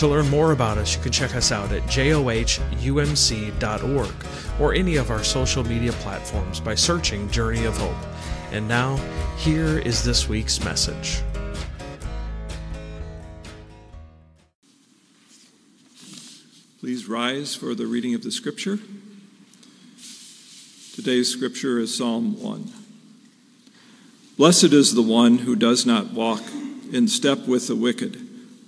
To learn more about us, you can check us out at johumc.org or any of our social media platforms by searching Journey of Hope. And now, here is this week's message. Please rise for the reading of the scripture. Today's scripture is Psalm 1. Blessed is the one who does not walk in step with the wicked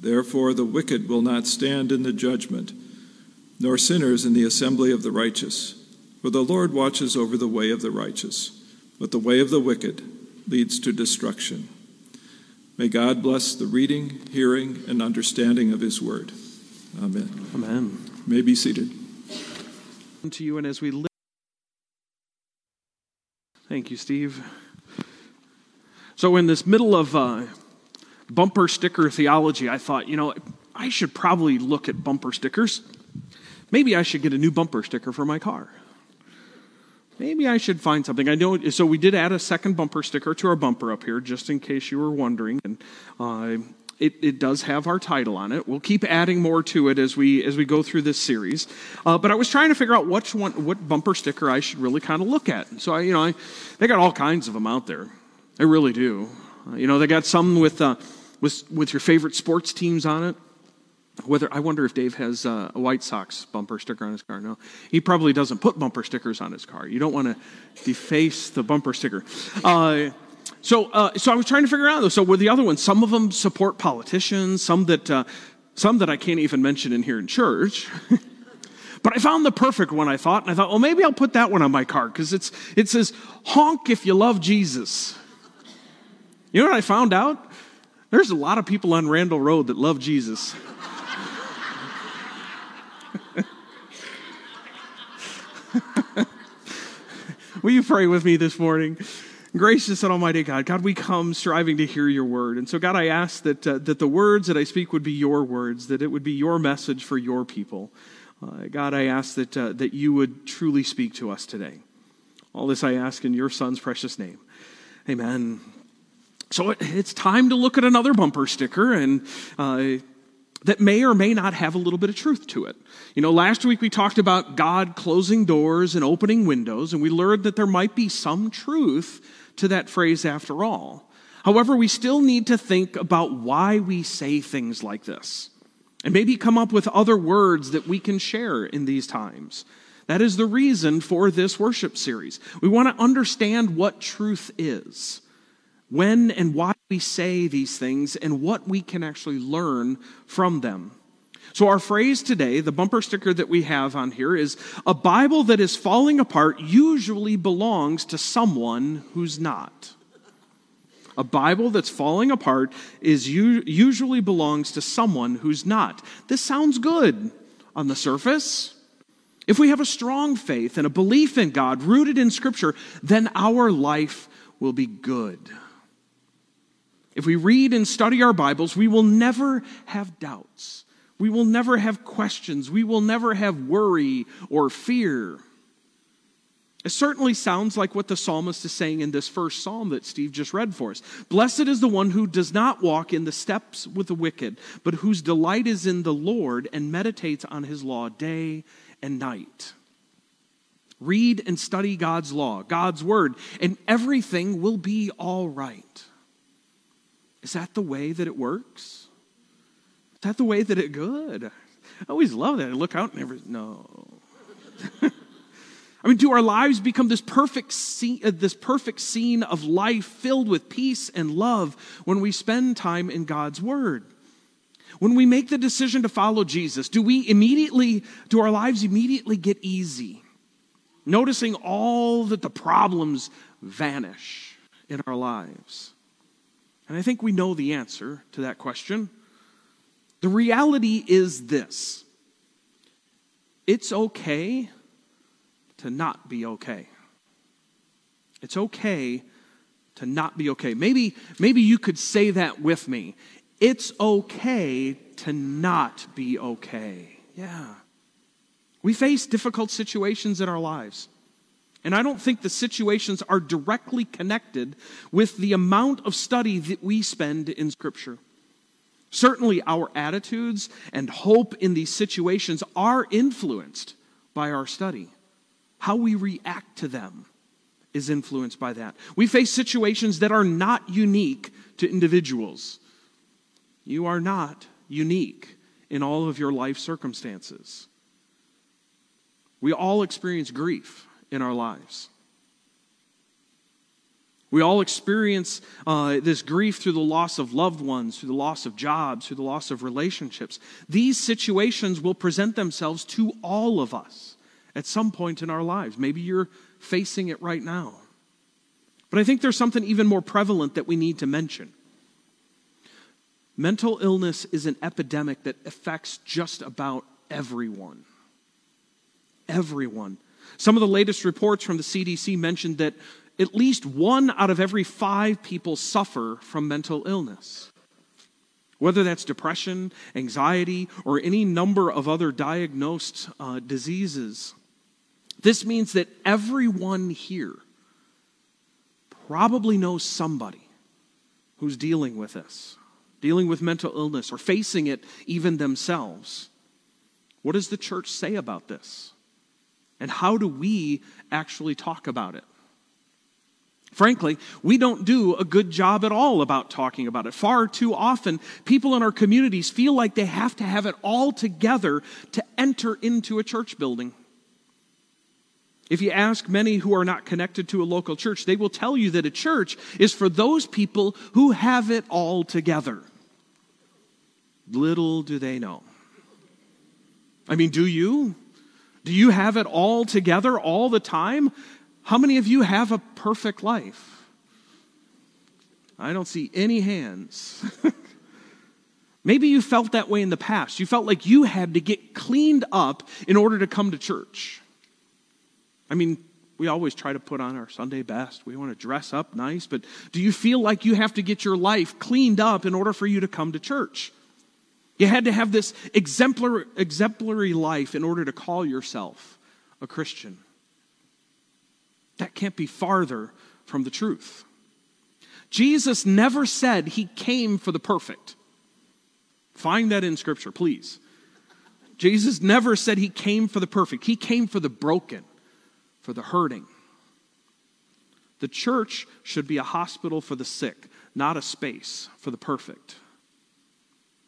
Therefore, the wicked will not stand in the judgment, nor sinners in the assembly of the righteous. For the Lord watches over the way of the righteous, but the way of the wicked leads to destruction. May God bless the reading, hearing, and understanding of His word. Amen. Amen. You may be seated. To you, and as we live. Thank you, Steve. So, in this middle of uh, bumper sticker theology, I thought, you know, I should probably look at bumper stickers. Maybe I should get a new bumper sticker for my car. Maybe I should find something. I know. So we did add a second bumper sticker to our bumper up here, just in case you were wondering. And uh, it, it, does have our title on it. We'll keep adding more to it as we as we go through this series. Uh, but I was trying to figure out which one, what bumper sticker I should really kind of look at. So I, you know, I, they got all kinds of them out there. They really do. Uh, you know, they got some with uh, with, with your favorite sports teams on it. Whether I wonder if Dave has uh, a White Sox bumper sticker on his car. No, he probably doesn't put bumper stickers on his car. You don't want to deface the bumper sticker. Uh, so, uh, so I was trying to figure out though. So, with the other ones, some of them support politicians, some that, uh, some that I can't even mention in here in church. but I found the perfect one. I thought, and I thought, well, maybe I'll put that one on my car because it's it says "honk if you love Jesus." You know what I found out? There's a lot of people on Randall Road that love Jesus. Will you pray with me this morning? Gracious and Almighty God, God, we come striving to hear your word. And so, God, I ask that, uh, that the words that I speak would be your words, that it would be your message for your people. Uh, God, I ask that, uh, that you would truly speak to us today. All this I ask in your Son's precious name. Amen. So it's time to look at another bumper sticker and uh, that may or may not have a little bit of truth to it. You know, last week we talked about God closing doors and opening windows, and we learned that there might be some truth to that phrase after all. However, we still need to think about why we say things like this and maybe come up with other words that we can share in these times. That is the reason for this worship series. We want to understand what truth is when and why we say these things, and what we can actually learn from them. So, our phrase today, the bumper sticker that we have on here, is a Bible that is falling apart usually belongs to someone who's not. A Bible that's falling apart is usually belongs to someone who's not. This sounds good on the surface. If we have a strong faith and a belief in God rooted in Scripture, then our life will be good. If we read and study our Bibles, we will never have doubts. We will never have questions. We will never have worry or fear. It certainly sounds like what the psalmist is saying in this first psalm that Steve just read for us. Blessed is the one who does not walk in the steps with the wicked, but whose delight is in the Lord and meditates on his law day and night. Read and study God's law, God's word, and everything will be all right. Is that the way that it works? Is that the way that it good? I always love that. I look out and every no. I mean, do our lives become this perfect, scene, uh, this perfect scene of life filled with peace and love when we spend time in God's Word? When we make the decision to follow Jesus, do we immediately, do our lives immediately get easy? Noticing all that the problems vanish in our lives? And I think we know the answer to that question. The reality is this it's okay to not be okay. It's okay to not be okay. Maybe, maybe you could say that with me. It's okay to not be okay. Yeah. We face difficult situations in our lives. And I don't think the situations are directly connected with the amount of study that we spend in Scripture. Certainly, our attitudes and hope in these situations are influenced by our study. How we react to them is influenced by that. We face situations that are not unique to individuals. You are not unique in all of your life circumstances. We all experience grief in our lives. We all experience uh, this grief through the loss of loved ones, through the loss of jobs, through the loss of relationships. These situations will present themselves to all of us at some point in our lives. Maybe you're facing it right now. But I think there's something even more prevalent that we need to mention. Mental illness is an epidemic that affects just about everyone. Everyone. Some of the latest reports from the CDC mentioned that at least one out of every five people suffer from mental illness. Whether that's depression, anxiety, or any number of other diagnosed uh, diseases. This means that everyone here probably knows somebody who's dealing with this, dealing with mental illness, or facing it even themselves. What does the church say about this? And how do we actually talk about it? Frankly, we don't do a good job at all about talking about it. Far too often, people in our communities feel like they have to have it all together to enter into a church building. If you ask many who are not connected to a local church, they will tell you that a church is for those people who have it all together. Little do they know. I mean, do you? Do you have it all together all the time? How many of you have a perfect life? I don't see any hands. Maybe you felt that way in the past. You felt like you had to get cleaned up in order to come to church. I mean, we always try to put on our Sunday best. We want to dress up nice, but do you feel like you have to get your life cleaned up in order for you to come to church? You had to have this exemplary, exemplary life in order to call yourself a Christian. That can't be farther from the truth. Jesus never said he came for the perfect. Find that in Scripture, please. Jesus never said he came for the perfect, he came for the broken, for the hurting. The church should be a hospital for the sick, not a space for the perfect.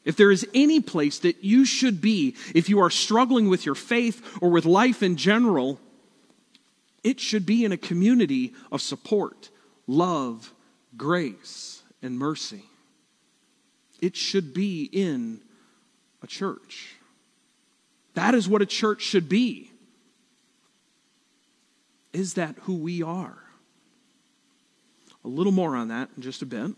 If there is any place that you should be if you are struggling with your faith or with life in general, it should be in a community of support, love, grace, and mercy. It should be in a church. That is what a church should be. Is that who we are? A little more on that in just a bit.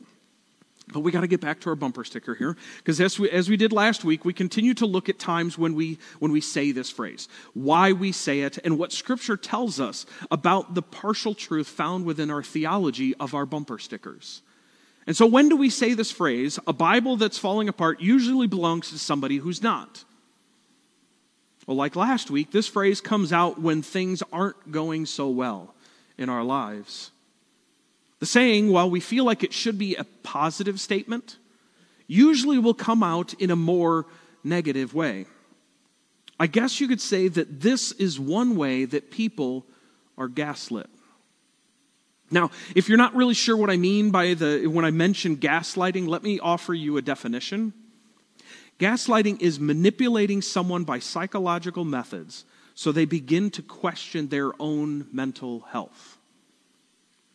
But we got to get back to our bumper sticker here, because as we, as we did last week, we continue to look at times when we, when we say this phrase, why we say it, and what Scripture tells us about the partial truth found within our theology of our bumper stickers. And so, when do we say this phrase? A Bible that's falling apart usually belongs to somebody who's not. Well, like last week, this phrase comes out when things aren't going so well in our lives. The saying, while we feel like it should be a positive statement, usually will come out in a more negative way. I guess you could say that this is one way that people are gaslit. Now, if you're not really sure what I mean by the when I mention gaslighting, let me offer you a definition. Gaslighting is manipulating someone by psychological methods So they begin to question their own mental health.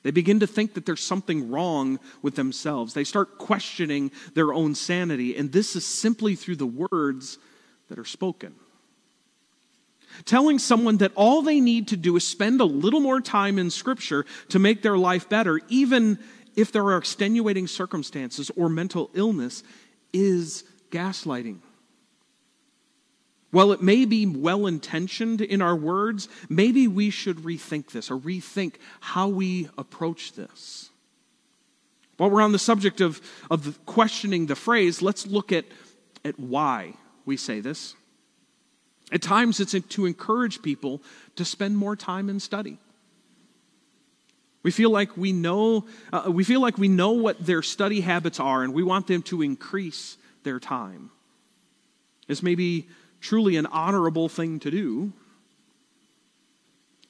They begin to think that there's something wrong with themselves. They start questioning their own sanity, and this is simply through the words that are spoken. Telling someone that all they need to do is spend a little more time in Scripture to make their life better, even if there are extenuating circumstances or mental illness, is gaslighting. While it may be well intentioned in our words, maybe we should rethink this or rethink how we approach this. While we're on the subject of, of questioning the phrase, let's look at, at why we say this. At times, it's to encourage people to spend more time in study. We feel like we know, uh, we feel like we know what their study habits are, and we want them to increase their time. This may be truly an honorable thing to do.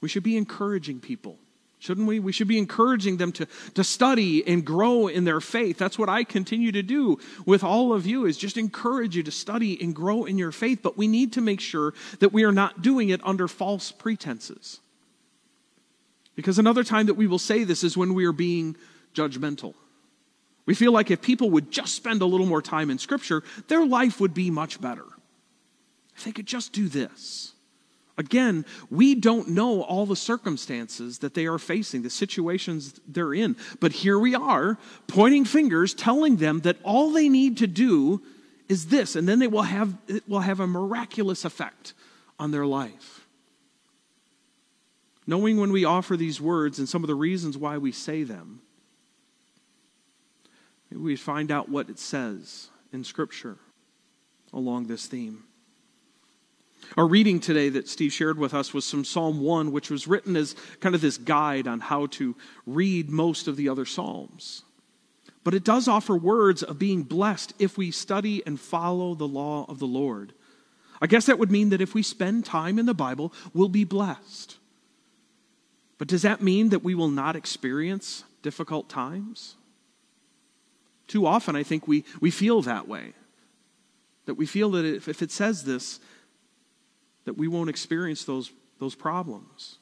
We should be encouraging people Shouldn't we? We should be encouraging them to, to study and grow in their faith. That's what I continue to do with all of you is just encourage you to study and grow in your faith. But we need to make sure that we are not doing it under false pretenses. Because another time that we will say this is when we are being judgmental. We feel like if people would just spend a little more time in Scripture, their life would be much better. If they could just do this. Again, we don't know all the circumstances that they are facing, the situations they're in. But here we are, pointing fingers, telling them that all they need to do is this, and then they will have, it will have a miraculous effect on their life. Knowing when we offer these words and some of the reasons why we say them, we find out what it says in Scripture along this theme. Our reading today that Steve shared with us was from Psalm 1, which was written as kind of this guide on how to read most of the other Psalms. But it does offer words of being blessed if we study and follow the law of the Lord. I guess that would mean that if we spend time in the Bible, we'll be blessed. But does that mean that we will not experience difficult times? Too often, I think we, we feel that way. That we feel that if, if it says this, that we won't experience those, those problems.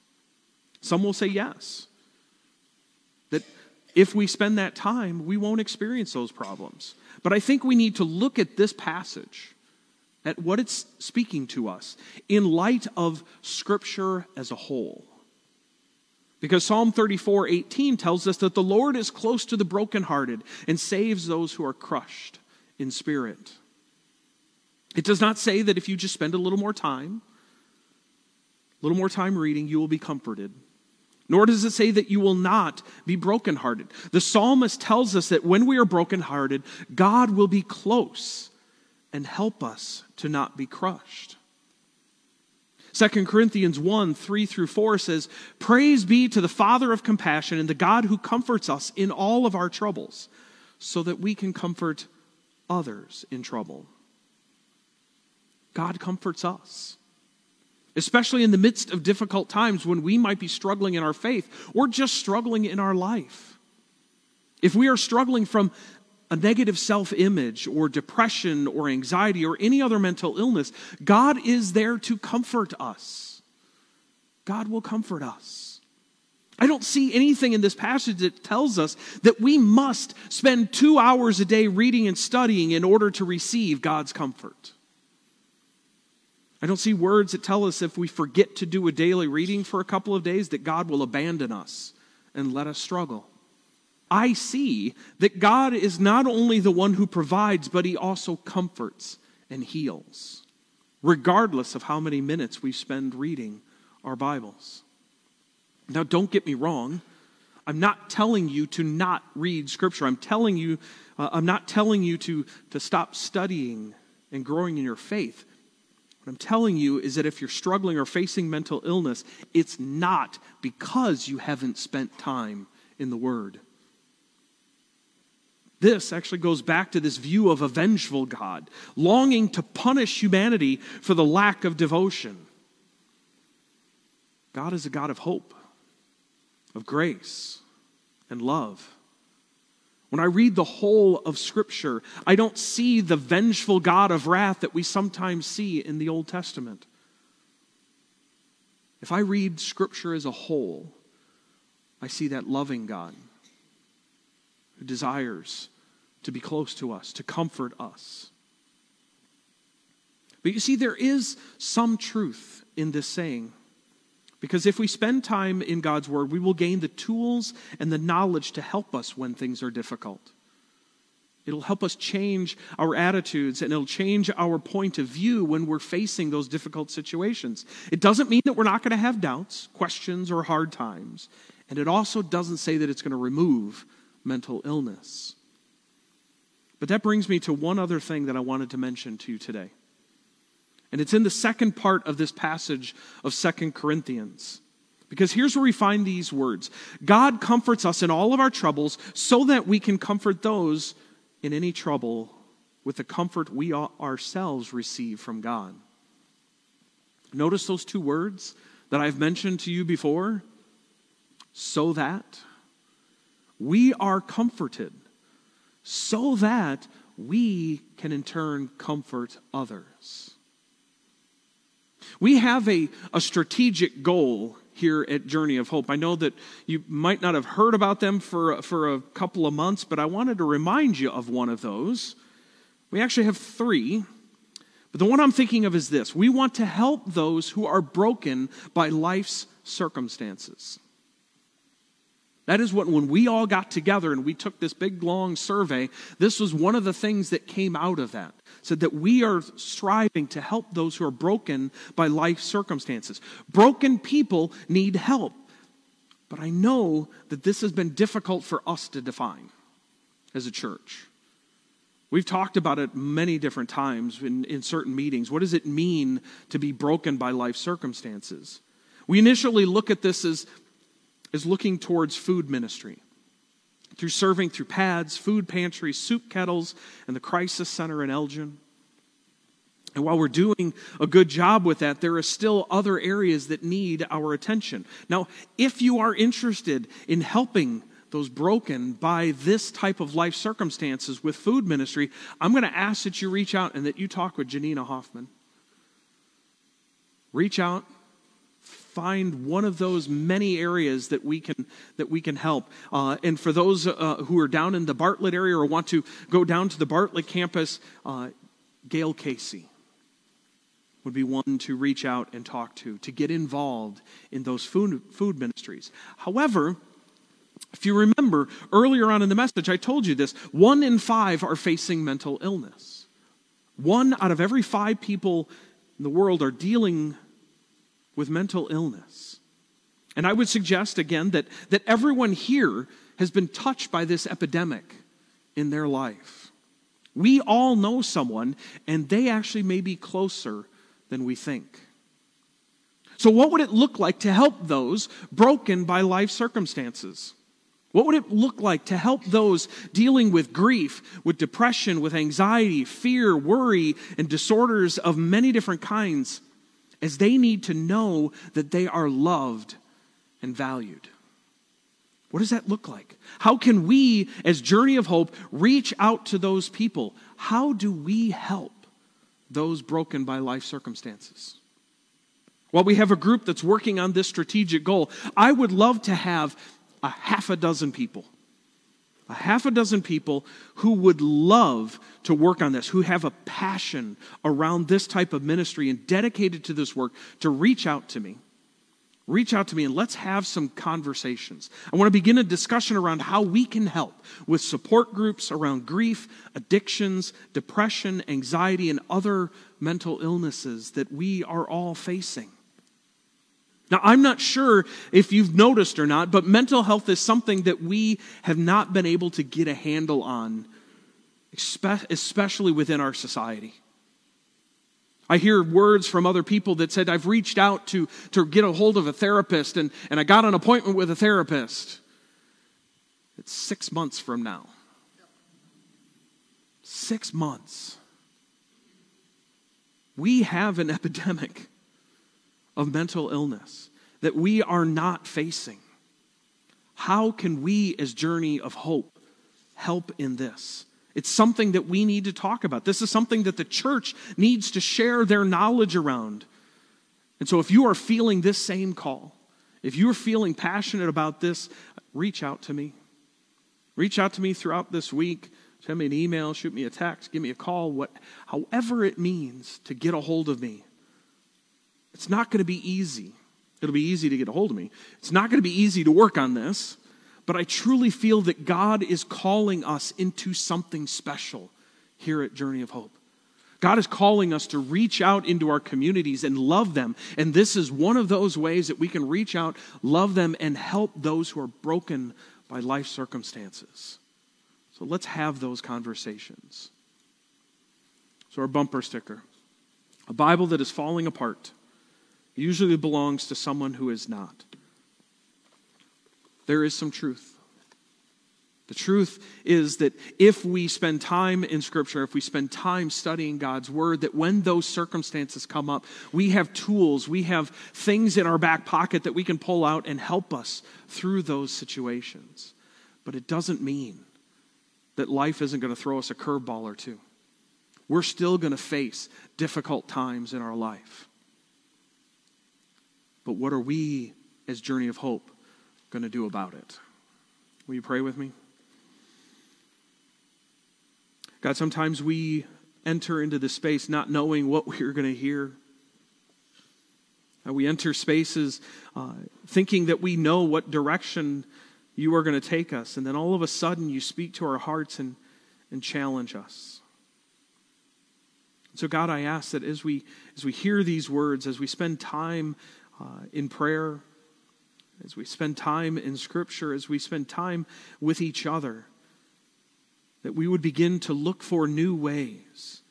Some will say yes. That if we spend that time, we won't experience those problems. But I think we need to look at this passage, at what it's speaking to us, in light of Scripture as a whole. Because Psalm 34 18 tells us that the Lord is close to the brokenhearted and saves those who are crushed in spirit. It does not say that if you just spend a little more time, little more time reading, you will be comforted. Nor does it say that you will not be brokenhearted. The psalmist tells us that when we are brokenhearted, God will be close and help us to not be crushed. 2 Corinthians 1 3 through 4 says, Praise be to the Father of compassion and the God who comforts us in all of our troubles, so that we can comfort others in trouble. God comforts us especially in the midst of difficult times when we might be struggling in our faith or just struggling in our life. If we are struggling from a negative self image or depression or anxiety or any other mental illness, God is there to comfort us. God will comfort us. I don't see anything in this passage that tells us that we must spend two hours a day reading and studying in order to receive God's comfort. I don't see words that tell us if we forget to do a daily reading for a couple of days that God will abandon us and let us struggle. I see that God is not only the one who provides, but He also comforts and heals, regardless of how many minutes we spend reading our Bibles. Now, don't get me wrong. I'm not telling you to not read Scripture. I'm telling you, uh, I'm not telling you to, to stop studying and growing in your faith. What I'm telling you is that if you're struggling or facing mental illness, it's not because you haven't spent time in the Word. This actually goes back to this view of a vengeful God, longing to punish humanity for the lack of devotion. God is a God of hope, of grace, and love. When I read the whole of Scripture, I don't see the vengeful God of wrath that we sometimes see in the Old Testament. If I read Scripture as a whole, I see that loving God who desires to be close to us, to comfort us. But you see, there is some truth in this saying. Because if we spend time in God's Word, we will gain the tools and the knowledge to help us when things are difficult. It'll help us change our attitudes and it'll change our point of view when we're facing those difficult situations. It doesn't mean that we're not going to have doubts, questions, or hard times. And it also doesn't say that it's going to remove mental illness. But that brings me to one other thing that I wanted to mention to you today. And it's in the second part of this passage of Second Corinthians. Because here's where we find these words God comforts us in all of our troubles so that we can comfort those in any trouble with the comfort we ourselves receive from God. Notice those two words that I've mentioned to you before so that we are comforted, so that we can in turn comfort others. We have a, a strategic goal here at Journey of Hope. I know that you might not have heard about them for, for a couple of months, but I wanted to remind you of one of those. We actually have three. But the one I'm thinking of is this we want to help those who are broken by life's circumstances. That is what, when we all got together and we took this big long survey, this was one of the things that came out of that. Said that we are striving to help those who are broken by life circumstances. Broken people need help. But I know that this has been difficult for us to define as a church. We've talked about it many different times in, in certain meetings. What does it mean to be broken by life circumstances? We initially look at this as is looking towards food ministry through serving through pads, food pantries, soup kettles, and the crisis center in Elgin. And while we're doing a good job with that, there are still other areas that need our attention. Now, if you are interested in helping those broken by this type of life circumstances with food ministry, I'm going to ask that you reach out and that you talk with Janina Hoffman. Reach out, find one of those many areas that we can that we can help. Uh, and for those uh, who are down in the Bartlett area or want to go down to the Bartlett campus, uh, Gail Casey would be one to reach out and talk to to get involved in those food food ministries. However. If you remember earlier on in the message, I told you this one in five are facing mental illness. One out of every five people in the world are dealing with mental illness. And I would suggest again that, that everyone here has been touched by this epidemic in their life. We all know someone, and they actually may be closer than we think. So, what would it look like to help those broken by life circumstances? What would it look like to help those dealing with grief, with depression, with anxiety, fear, worry, and disorders of many different kinds? As they need to know that they are loved and valued. What does that look like? How can we, as Journey of Hope, reach out to those people? How do we help those broken by life circumstances? While we have a group that's working on this strategic goal, I would love to have a half a dozen people a half a dozen people who would love to work on this, who have a passion around this type of ministry and dedicated to this work, to reach out to me. Reach out to me and let's have some conversations. I want to begin a discussion around how we can help with support groups around grief, addictions, depression, anxiety, and other mental illnesses that we are all facing. Now, I'm not sure if you've noticed or not, but mental health is something that we have not been able to get a handle on, especially within our society. I hear words from other people that said, I've reached out to, to get a hold of a therapist and, and I got an appointment with a therapist. It's six months from now. Six months. We have an epidemic of mental illness that we are not facing. How can we, as Journey of Hope, help in this? It's something that we need to talk about. This is something that the church needs to share their knowledge around. And so if you are feeling this same call, if you're feeling passionate about this, reach out to me. Reach out to me throughout this week. Send me an email, shoot me a text, give me a call, what, however it means to get a hold of me. It's not going to be easy. It'll be easy to get a hold of me. It's not going to be easy to work on this, but I truly feel that God is calling us into something special here at Journey of Hope. God is calling us to reach out into our communities and love them. And this is one of those ways that we can reach out, love them, and help those who are broken by life circumstances. So let's have those conversations. So, our bumper sticker a Bible that is falling apart usually belongs to someone who is not. There is some truth. The truth is that if we spend time in Scripture, if we spend time studying God's Word, that when those circumstances come up, we have tools, we have things in our back pocket that we can pull out and help us through those situations. But it doesn't mean that life isn't going to throw us a curveball or two. We're still going to face difficult times in our life. But what are we, as Journey of Hope, going to do about it? Will you pray with me? God, sometimes we enter into this space not knowing what we're going to hear. We enter spaces uh, thinking that we know what direction you are going to take us. And then all of a sudden, you speak to our hearts and, and challenge us. So, God, I ask that as we, as we hear these words, as we spend time uh, in prayer, as we spend time in Scripture, as we spend time with each other, that we would begin to look for new ways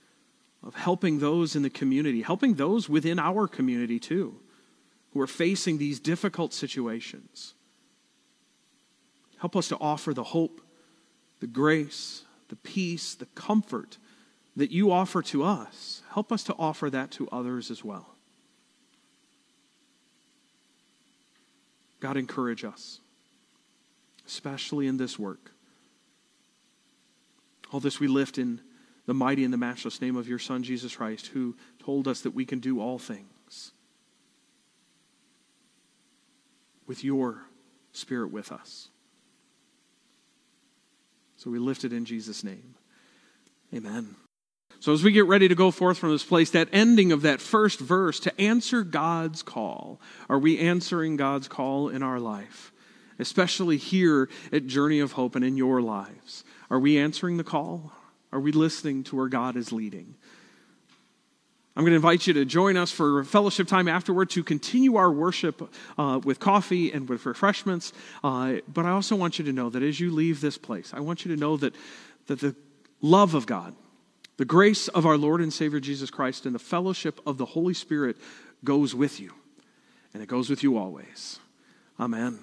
of helping those in the community, helping those within our community too, who are facing these difficult situations. Help us to offer the hope, the grace, the peace, the comfort that you offer to us. Help us to offer that to others as well. God, encourage us, especially in this work. All this we lift in the mighty and the matchless name of your Son, Jesus Christ, who told us that we can do all things with your Spirit with us. So we lift it in Jesus' name. Amen. So, as we get ready to go forth from this place, that ending of that first verse to answer God's call, are we answering God's call in our life? Especially here at Journey of Hope and in your lives. Are we answering the call? Are we listening to where God is leading? I'm going to invite you to join us for fellowship time afterward to continue our worship uh, with coffee and with refreshments. Uh, but I also want you to know that as you leave this place, I want you to know that, that the love of God, the grace of our Lord and Savior Jesus Christ, and the fellowship of the Holy Spirit goes with you. And it goes with you always. Amen.